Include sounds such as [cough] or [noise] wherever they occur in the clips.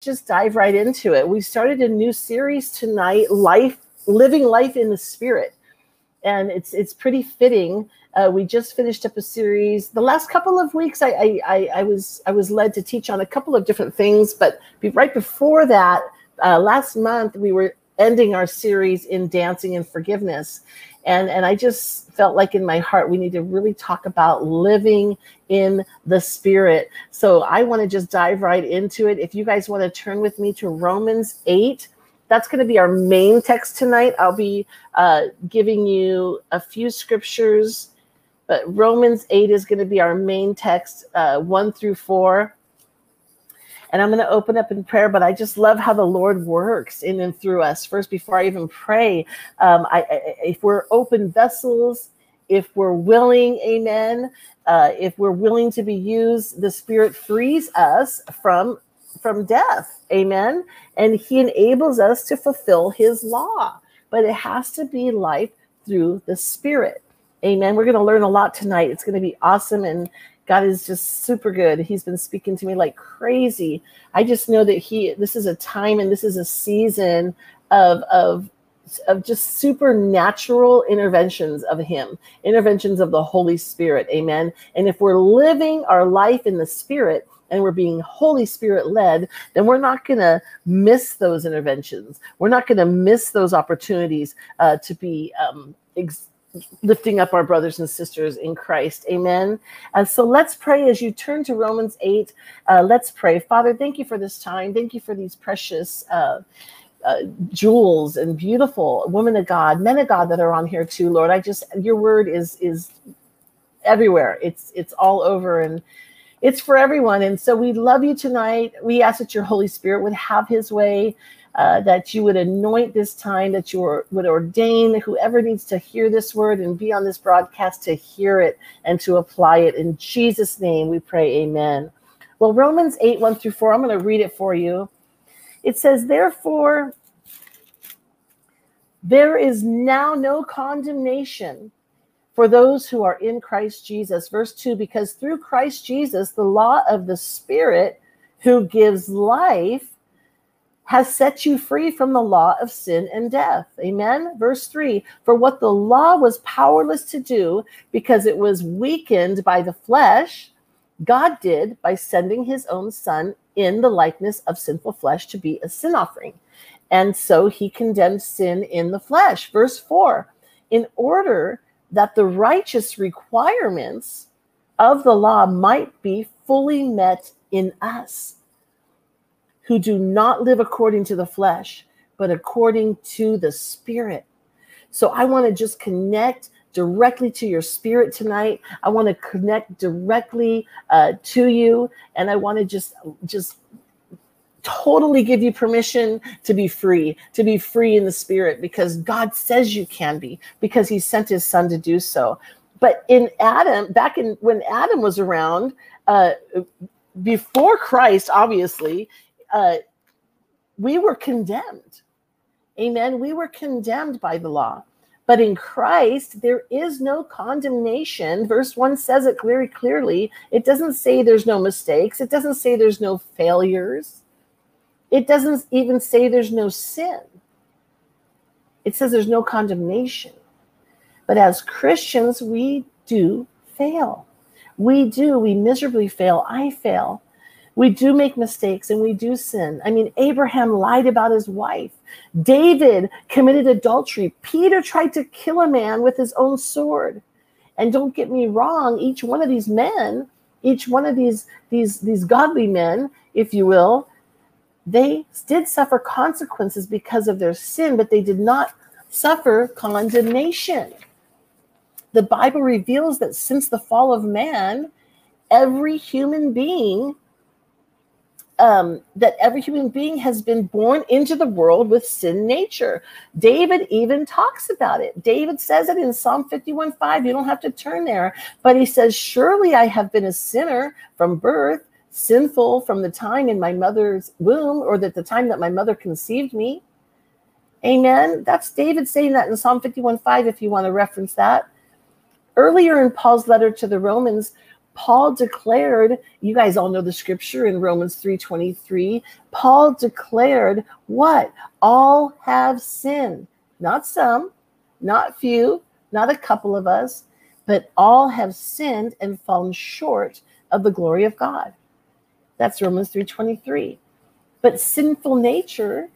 just dive right into it. We started a new series tonight, Life Living Life in the Spirit. And it's it's pretty fitting. Uh, we just finished up a series. The last couple of weeks, I, I, I, I was I was led to teach on a couple of different things, but right before that, uh, last month we were ending our series in dancing and forgiveness, and and I just felt like in my heart we need to really talk about living in the spirit. So I want to just dive right into it. If you guys want to turn with me to Romans 8, that's going to be our main text tonight. I'll be uh, giving you a few scriptures, but Romans 8 is going to be our main text, uh, 1 through 4 and I'm going to open up in prayer. But I just love how the Lord works in and through us. First, before I even pray, um, I, I, if we're open vessels, if we're willing, Amen. Uh, if we're willing to be used, the Spirit frees us from from death, Amen. And He enables us to fulfill His law. But it has to be life through the Spirit. Amen. We're going to learn a lot tonight. It's going to be awesome. And God is just super good. He's been speaking to me like crazy. I just know that he this is a time and this is a season of of of just supernatural interventions of him, interventions of the Holy Spirit. Amen. And if we're living our life in the spirit, and we're being Holy Spirit led, then we're not going to miss those interventions. We're not going to miss those opportunities uh, to be um, ex- lifting up our brothers and sisters in Christ. Amen. And so let's pray as you turn to Romans 8. Uh, let's pray. Father, thank you for this time. Thank you for these precious uh, uh, jewels and beautiful women of God, men of God that are on here too, Lord. I just, your word is, is everywhere. It's, it's all over and it's for everyone. And so we love you tonight. We ask that your Holy Spirit would have his way uh, that you would anoint this time, that you would ordain whoever needs to hear this word and be on this broadcast to hear it and to apply it. In Jesus' name, we pray, Amen. Well, Romans 8 1 through 4, I'm going to read it for you. It says, Therefore, there is now no condemnation for those who are in Christ Jesus. Verse 2 Because through Christ Jesus, the law of the Spirit who gives life has set you free from the law of sin and death. Amen. Verse 3 For what the law was powerless to do because it was weakened by the flesh, God did by sending his own son in the likeness of sinful flesh to be a sin offering. And so he condemned sin in the flesh. Verse 4 In order that the righteous requirements of the law might be fully met in us who do not live according to the flesh, but according to the spirit. So I want to just connect directly to your spirit tonight. I want to connect directly uh, to you, and I want to just just totally give you permission to be free, to be free in the spirit, because God says you can be, because He sent His Son to do so. But in Adam, back in when Adam was around, uh, before Christ, obviously, uh, we were condemned. Amen. We were condemned by the law. But in Christ, there is no condemnation. Verse 1 says it very clearly. It doesn't say there's no mistakes, it doesn't say there's no failures, it doesn't even say there's no sin. It says there's no condemnation. But as Christians, we do fail. We do. We miserably fail. I fail. We do make mistakes and we do sin. I mean, Abraham lied about his wife. David committed adultery. Peter tried to kill a man with his own sword. And don't get me wrong, each one of these men, each one of these these these godly men, if you will, they did suffer consequences because of their sin, but they did not suffer condemnation. The Bible reveals that since the fall of man, every human being um, that every human being has been born into the world with sin nature. David even talks about it. David says it in Psalm 51 5. You don't have to turn there, but he says, Surely I have been a sinner from birth, sinful from the time in my mother's womb, or that the time that my mother conceived me. Amen. That's David saying that in Psalm 51 5, if you want to reference that. Earlier in Paul's letter to the Romans, Paul declared, you guys all know the scripture in Romans 3:23. Paul declared what? All have sinned. Not some, not few, not a couple of us, but all have sinned and fallen short of the glory of God. That's Romans 3:23. But sinful nature,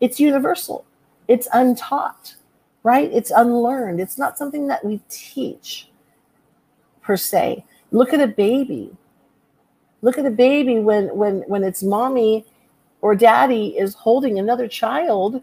it's universal. It's untaught, right? It's unlearned. It's not something that we teach per se. Look at a baby. Look at a baby when when when its mommy or daddy is holding another child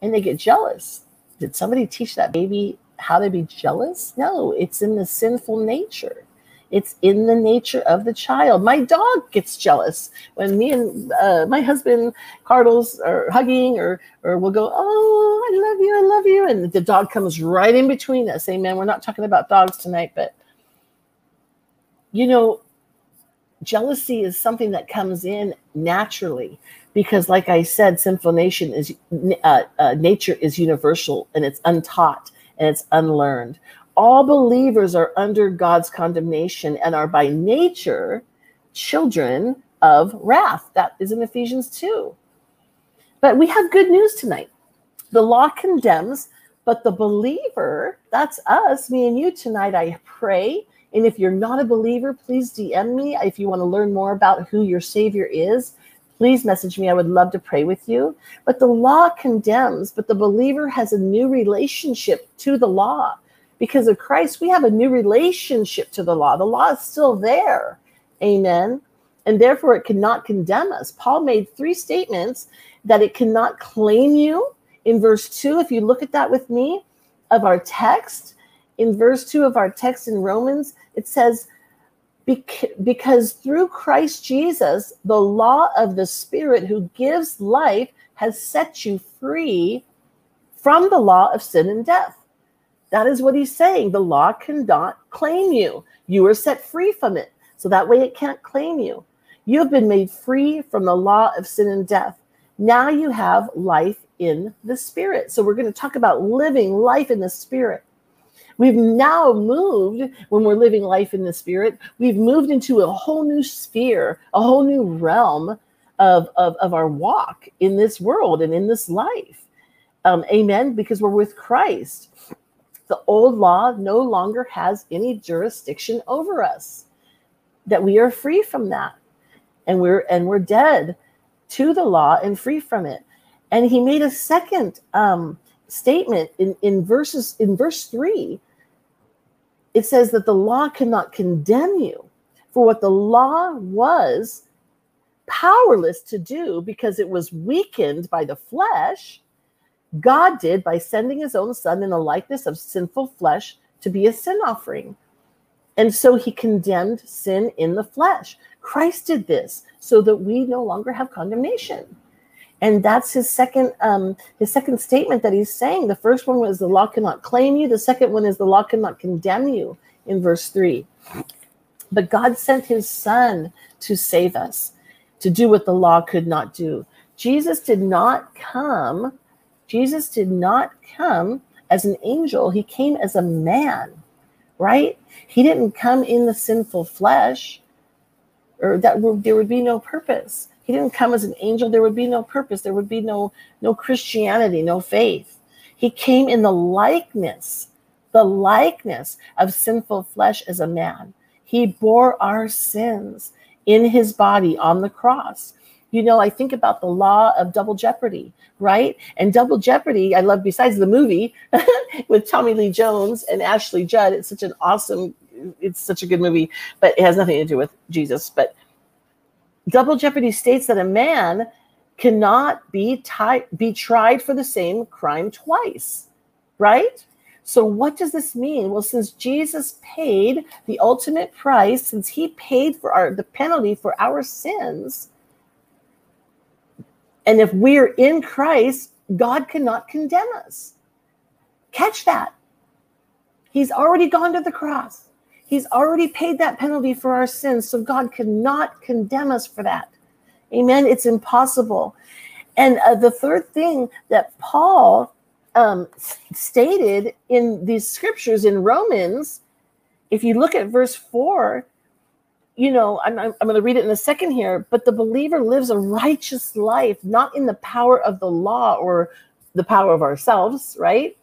and they get jealous. Did somebody teach that baby how to be jealous? No, it's in the sinful nature. It's in the nature of the child. My dog gets jealous when me and uh, my husband Cardles are hugging, or or we'll go, "Oh, I love you, I love you," and the dog comes right in between us. Amen. We're not talking about dogs tonight, but you know, jealousy is something that comes in naturally because, like I said, sinful nation is uh, uh, nature is universal and it's untaught and it's unlearned all believers are under God's condemnation and are by nature children of wrath. That is in Ephesians 2. But we have good news tonight. The law condemns, but the believer, that's us, me and you tonight, I pray. And if you're not a believer, please DM me. If you want to learn more about who your Savior is, please message me. I would love to pray with you. But the law condemns, but the believer has a new relationship to the law because of Christ, we have a new relationship to the law. The law is still there. Amen. And therefore, it cannot condemn us. Paul made three statements that it cannot claim you in verse 2. If you look at that with me of our text, in verse 2 of our text in Romans, it says, because through Christ Jesus, the law of the Spirit who gives life has set you free from the law of sin and death. That is what he's saying. The law cannot claim you. You are set free from it. So that way it can't claim you. You have been made free from the law of sin and death. Now you have life in the spirit. So we're going to talk about living life in the spirit. We've now moved, when we're living life in the spirit, we've moved into a whole new sphere, a whole new realm of, of, of our walk in this world and in this life. Um, amen. Because we're with Christ the old law no longer has any jurisdiction over us that we are free from that and we're and we're dead to the law and free from it and he made a second um, statement in, in verses in verse 3 it says that the law cannot condemn you for what the law was powerless to do because it was weakened by the flesh God did by sending his own son in the likeness of sinful flesh to be a sin offering. And so he condemned sin in the flesh. Christ did this so that we no longer have condemnation. And that's his second um, his second statement that he's saying. The first one was the law cannot claim you. The second one is the law cannot condemn you in verse 3. But God sent his son to save us, to do what the law could not do. Jesus did not come Jesus did not come as an angel, he came as a man, right? He didn't come in the sinful flesh, or that there would be no purpose. He didn't come as an angel, there would be no purpose, there would be no no Christianity, no faith. He came in the likeness, the likeness of sinful flesh as a man. He bore our sins in his body on the cross. You know, I think about the law of double jeopardy, right? And double jeopardy, I love besides the movie [laughs] with Tommy Lee Jones and Ashley Judd. It's such an awesome, it's such a good movie, but it has nothing to do with Jesus. But double jeopardy states that a man cannot be be tried for the same crime twice, right? So, what does this mean? Well, since Jesus paid the ultimate price, since he paid for our the penalty for our sins, and if we're in Christ, God cannot condemn us. Catch that. He's already gone to the cross. He's already paid that penalty for our sins. So God cannot condemn us for that. Amen. It's impossible. And uh, the third thing that Paul um, stated in these scriptures in Romans, if you look at verse 4, you know, I'm, I'm going to read it in a second here, but the believer lives a righteous life, not in the power of the law or the power of ourselves, right?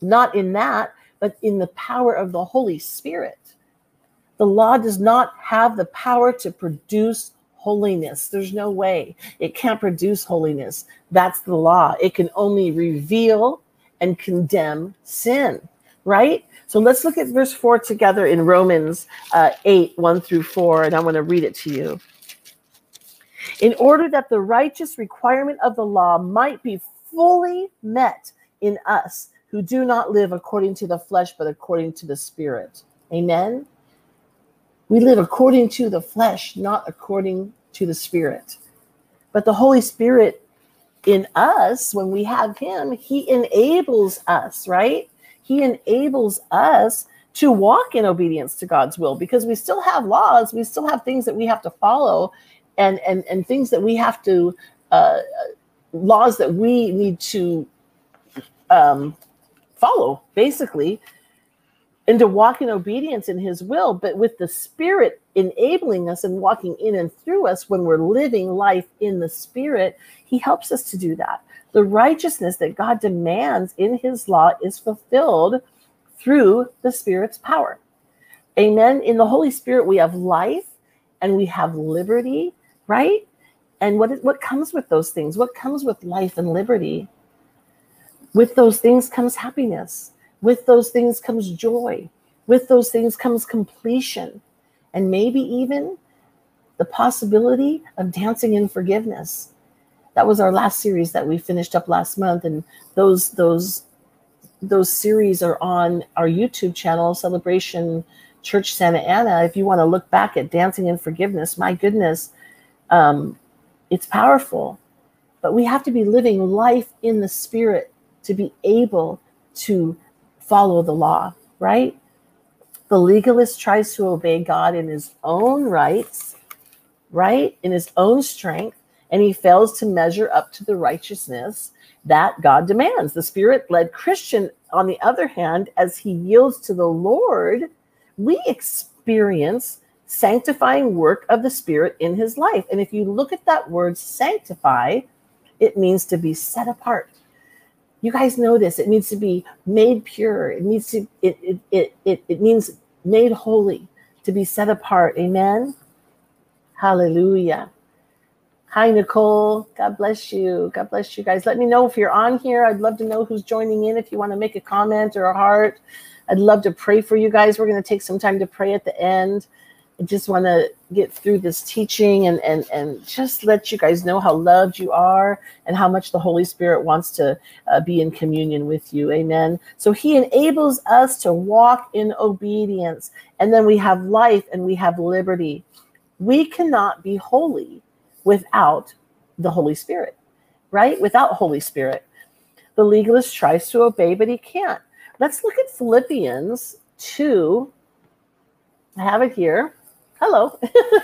Not in that, but in the power of the Holy Spirit. The law does not have the power to produce holiness. There's no way it can't produce holiness. That's the law. It can only reveal and condemn sin, right? So let's look at verse 4 together in Romans uh, 8 1 through 4, and I want to read it to you. In order that the righteous requirement of the law might be fully met in us who do not live according to the flesh, but according to the Spirit. Amen. We live according to the flesh, not according to the Spirit. But the Holy Spirit in us, when we have Him, He enables us, right? he enables us to walk in obedience to God's will because we still have laws, we still have things that we have to follow, and and and things that we have to uh, laws that we need to um, follow, basically, and to walk in obedience in His will. But with the Spirit enabling us and walking in and through us when we're living life in the Spirit, He helps us to do that. The righteousness that God demands in his law is fulfilled through the Spirit's power. Amen. In the Holy Spirit, we have life and we have liberty, right? And what, what comes with those things? What comes with life and liberty? With those things comes happiness. With those things comes joy. With those things comes completion. And maybe even the possibility of dancing in forgiveness that was our last series that we finished up last month and those those those series are on our youtube channel celebration church santa ana if you want to look back at dancing in forgiveness my goodness um, it's powerful but we have to be living life in the spirit to be able to follow the law right the legalist tries to obey god in his own rights right in his own strength and he fails to measure up to the righteousness that God demands. The spirit led Christian, on the other hand, as he yields to the Lord, we experience sanctifying work of the spirit in his life. And if you look at that word sanctify, it means to be set apart. You guys know this. It needs to be made pure. It needs to, it, it, it, it, it means made holy, to be set apart. Amen. Hallelujah. Hi, Nicole. God bless you. God bless you guys. Let me know if you're on here. I'd love to know who's joining in. If you want to make a comment or a heart, I'd love to pray for you guys. We're going to take some time to pray at the end. Just want to get through this teaching and, and, and just let you guys know how loved you are and how much the Holy Spirit wants to uh, be in communion with you. Amen. So he enables us to walk in obedience. And then we have life and we have liberty. We cannot be holy without the Holy Spirit, right? Without Holy Spirit. The legalist tries to obey, but he can't. Let's look at Philippians 2. I have it here. Hello.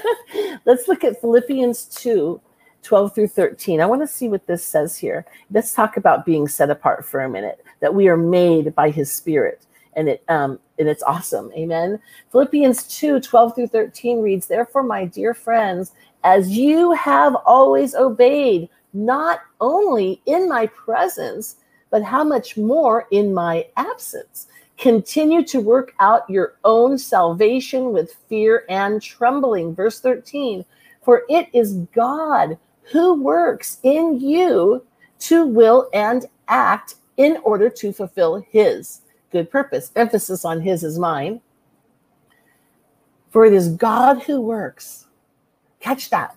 [laughs] Let's look at Philippians 2 12 through 13. I want to see what this says here. Let's talk about being set apart for a minute, that we are made by his spirit. And it um and it's awesome. Amen. Philippians 2 12 through 13 reads, Therefore, my dear friends, as you have always obeyed, not only in my presence, but how much more in my absence. Continue to work out your own salvation with fear and trembling. Verse 13 For it is God who works in you to will and act in order to fulfill his good purpose. Emphasis on his is mine. For it is God who works Catch that.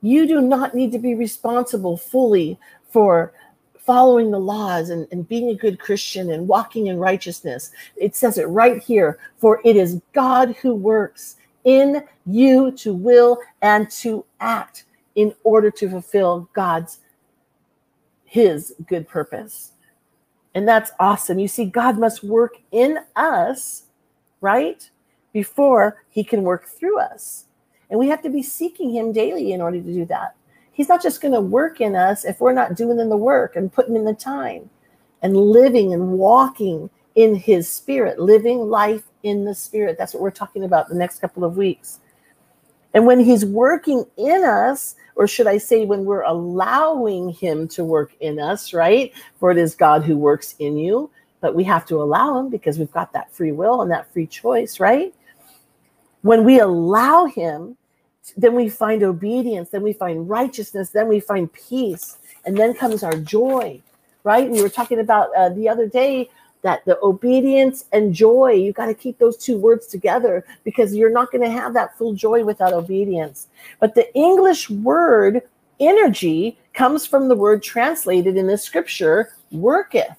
You do not need to be responsible fully for following the laws and, and being a good Christian and walking in righteousness. It says it right here for it is God who works in you to will and to act in order to fulfill God's his good purpose. And that's awesome. You see, God must work in us, right? Before he can work through us. And we have to be seeking him daily in order to do that. He's not just going to work in us if we're not doing in the work and putting in the time and living and walking in his spirit, living life in the spirit. That's what we're talking about the next couple of weeks. And when he's working in us, or should I say, when we're allowing him to work in us, right? For it is God who works in you, but we have to allow him because we've got that free will and that free choice, right? When we allow him, then we find obedience, then we find righteousness, then we find peace, and then comes our joy, right? We were talking about uh, the other day that the obedience and joy, you got to keep those two words together because you're not going to have that full joy without obedience. But the English word energy comes from the word translated in the scripture worketh,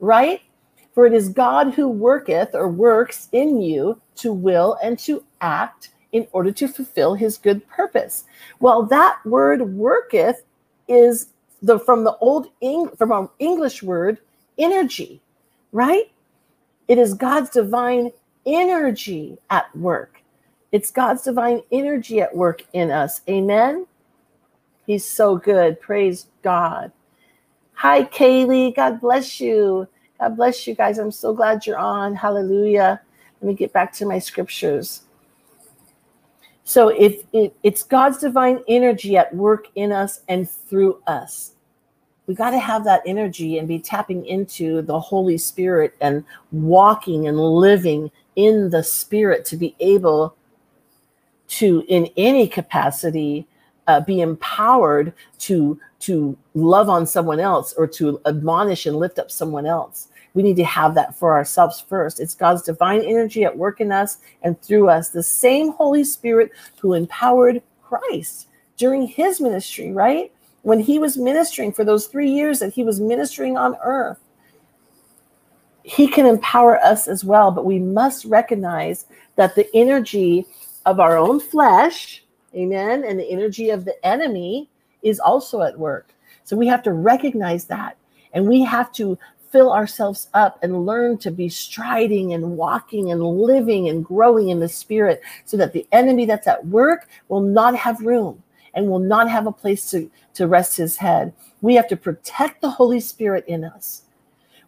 right? For it is God who worketh or works in you to will and to act in order to fulfill his good purpose. Well, that word worketh is the from the old Eng, from our English word energy, right? It is God's divine energy at work. It's God's divine energy at work in us. Amen. He's so good. Praise God. Hi, Kaylee. God bless you. God bless you guys. I'm so glad you're on. Hallelujah. Let me get back to my scriptures. So if it, it's God's divine energy at work in us and through us we got to have that energy and be tapping into the Holy Spirit and walking and living in the Spirit to be able to, in any capacity, uh, be empowered to to love on someone else or to admonish and lift up someone else. We need to have that for ourselves first. It's God's divine energy at work in us and through us. The same Holy Spirit who empowered Christ during his ministry, right? when he was ministering for those three years that he was ministering on earth, he can empower us as well. But we must recognize that the energy of our own flesh, amen, and the energy of the enemy is also at work. So we have to recognize that. And we have to fill ourselves up and learn to be striding and walking and living and growing in the spirit so that the enemy that's at work will not have room and will not have a place to, to rest his head. We have to protect the Holy Spirit in us.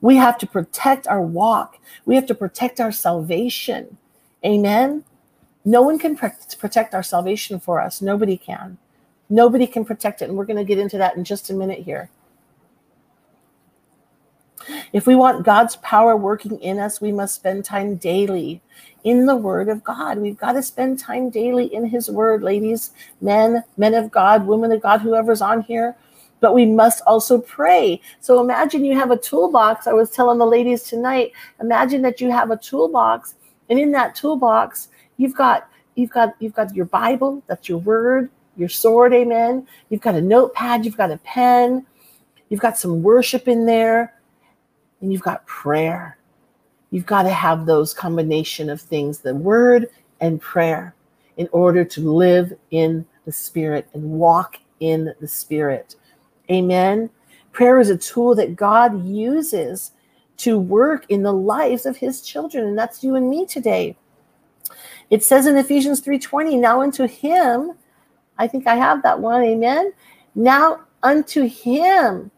We have to protect our walk. We have to protect our salvation. Amen. No one can protect our salvation for us. Nobody can. Nobody can protect it. And we're going to get into that in just a minute here. If we want God's power working in us, we must spend time daily in the Word of God. We've got to spend time daily in His Word, ladies, men, men of God, women of God, whoever's on here. But we must also pray. So imagine you have a toolbox. I was telling the ladies tonight, imagine that you have a toolbox, and in that toolbox, you've got you've got you've got your Bible, that's your word, your sword, amen. You've got a notepad, you've got a pen, you've got some worship in there, and you've got prayer. You've got to have those combination of things, the word and prayer, in order to live in the spirit and walk in the spirit. Amen. Prayer is a tool that God uses to work in the lives of his children, and that's you and me today. It says in Ephesians 3:20, now unto him, I think I have that one, amen. Now unto him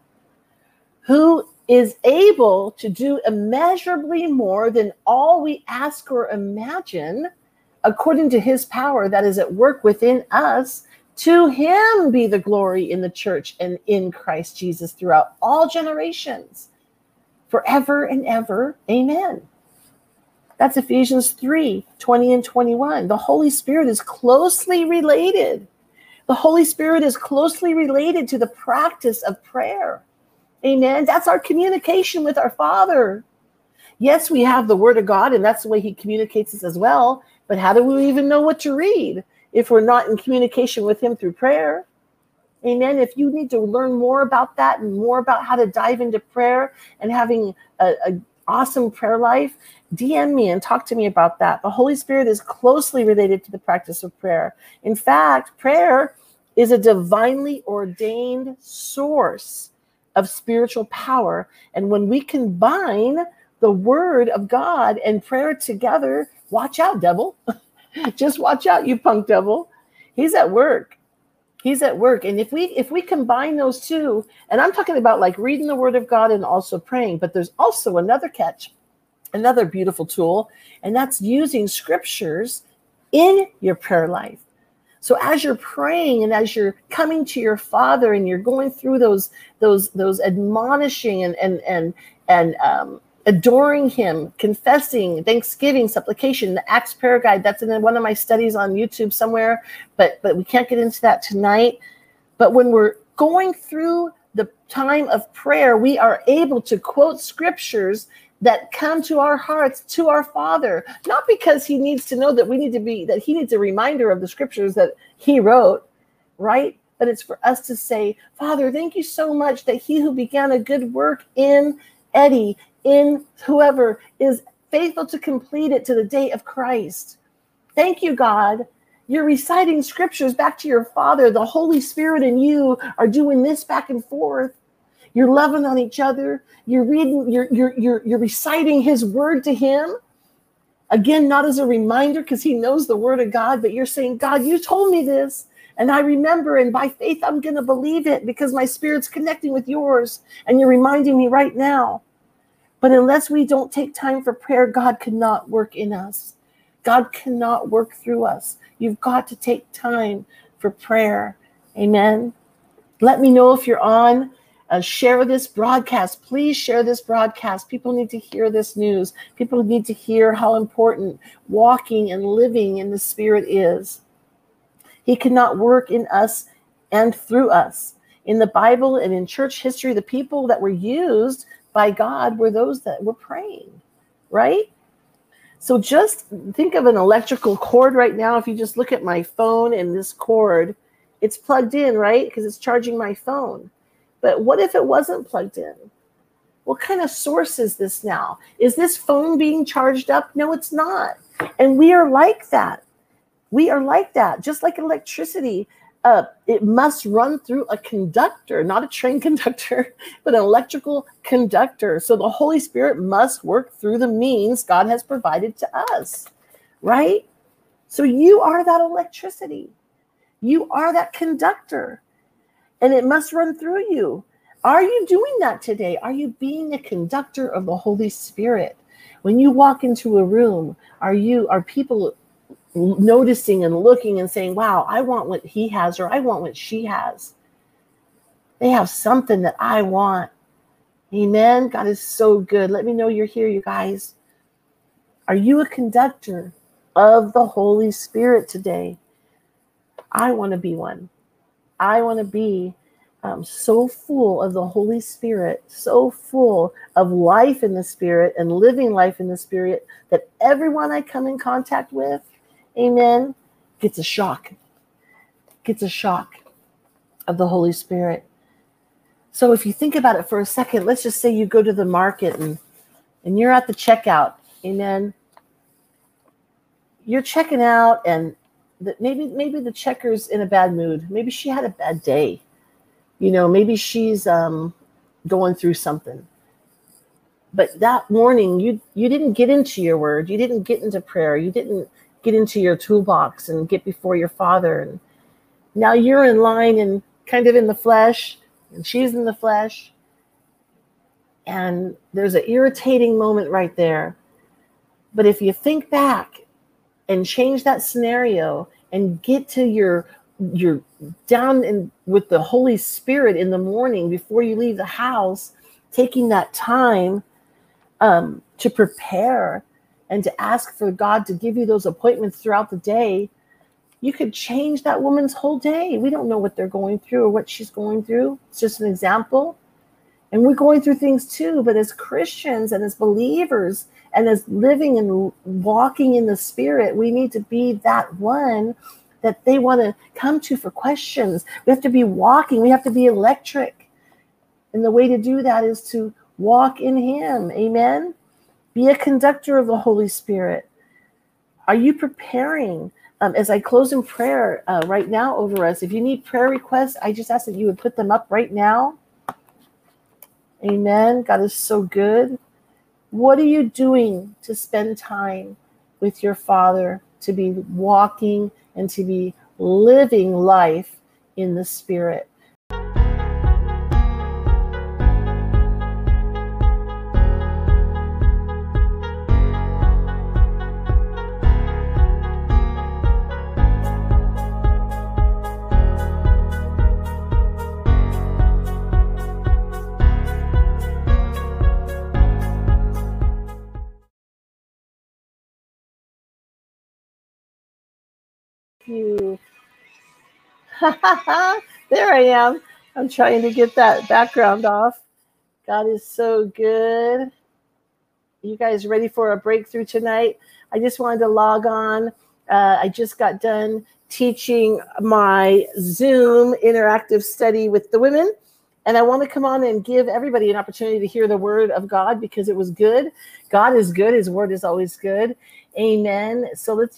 who is able to do immeasurably more than all we ask or imagine, according to his power that is at work within us. To him be the glory in the church and in Christ Jesus throughout all generations, forever and ever. Amen. That's Ephesians 3 20 and 21. The Holy Spirit is closely related. The Holy Spirit is closely related to the practice of prayer. Amen. That's our communication with our Father. Yes, we have the Word of God, and that's the way He communicates us as well. But how do we even know what to read if we're not in communication with Him through prayer? Amen. If you need to learn more about that and more about how to dive into prayer and having a, a awesome prayer life, DM me and talk to me about that. The Holy Spirit is closely related to the practice of prayer. In fact, prayer is a divinely ordained source of spiritual power. And when we combine the word of God and prayer together, watch out, devil. [laughs] Just watch out, you punk devil. He's at work. He's at work. And if we if we combine those two, and I'm talking about like reading the word of God and also praying, but there's also another catch, another beautiful tool, and that's using scriptures in your prayer life. So as you're praying and as you're coming to your Father and you're going through those those those admonishing and and and and um, adoring Him, confessing, thanksgiving, supplication, the Acts prayer guide. That's in one of my studies on YouTube somewhere, but but we can't get into that tonight. But when we're going through the time of prayer, we are able to quote scriptures that come to our hearts to our father. Not because he needs to know that we need to be that he needs a reminder of the scriptures that he wrote right? But it's for us to say father thank you so much that he who began a good work in eddie in whoever is faithful to complete it to the day of christ. Thank you god. You're reciting scriptures back to your father. The holy spirit and you are doing this back and forth you're loving on each other. You're reading, you're you're you're, you're reciting his word to him. Again, not as a reminder because he knows the word of God, but you're saying, God, you told me this. And I remember, and by faith, I'm going to believe it because my spirit's connecting with yours. And you're reminding me right now. But unless we don't take time for prayer, God cannot work in us. God cannot work through us. You've got to take time for prayer. Amen. Let me know if you're on. Uh, share this broadcast. Please share this broadcast. People need to hear this news. People need to hear how important walking and living in the Spirit is. He cannot work in us and through us. In the Bible and in church history, the people that were used by God were those that were praying, right? So just think of an electrical cord right now. If you just look at my phone and this cord, it's plugged in, right? Because it's charging my phone. But what if it wasn't plugged in? What kind of source is this now? Is this phone being charged up? No, it's not. And we are like that. We are like that. Just like electricity, uh, it must run through a conductor, not a train [laughs] conductor, but an electrical conductor. So the Holy Spirit must work through the means God has provided to us, right? So you are that electricity. You are that conductor and it must run through you. Are you doing that today? Are you being a conductor of the Holy Spirit? When you walk into a room, are you are people noticing and looking and saying, "Wow, I want what he has or I want what she has." They have something that I want. Amen. God is so good. Let me know you're here, you guys. Are you a conductor of the Holy Spirit today? I want to be one. I want to be um, so full of the Holy Spirit, so full of life in the Spirit and living life in the Spirit that everyone I come in contact with, amen, gets a shock, gets a shock of the Holy Spirit. So if you think about it for a second, let's just say you go to the market and and you're at the checkout, amen. You're checking out and that maybe maybe the checker's in a bad mood. Maybe she had a bad day. You know, maybe she's um, going through something. But that morning, you you didn't get into your word. You didn't get into prayer. You didn't get into your toolbox and get before your Father. And now you're in line and kind of in the flesh, and she's in the flesh. And there's an irritating moment right there. But if you think back and change that scenario and get to your your down in with the holy spirit in the morning before you leave the house taking that time um, to prepare and to ask for god to give you those appointments throughout the day you could change that woman's whole day. We don't know what they're going through or what she's going through. It's just an example. And we're going through things too but as christians and as believers and as living and walking in the spirit, we need to be that one that they want to come to for questions. We have to be walking, we have to be electric. And the way to do that is to walk in Him. Amen. Be a conductor of the Holy Spirit. Are you preparing? Um, as I close in prayer uh, right now over us, if you need prayer requests, I just ask that you would put them up right now. Amen. God is so good. What are you doing to spend time with your Father, to be walking and to be living life in the Spirit? You. [laughs] there I am. I'm trying to get that background off. God is so good. You guys ready for a breakthrough tonight? I just wanted to log on. Uh, I just got done teaching my Zoom interactive study with the women. And I want to come on and give everybody an opportunity to hear the word of God because it was good. God is good. His word is always good. Amen. So let's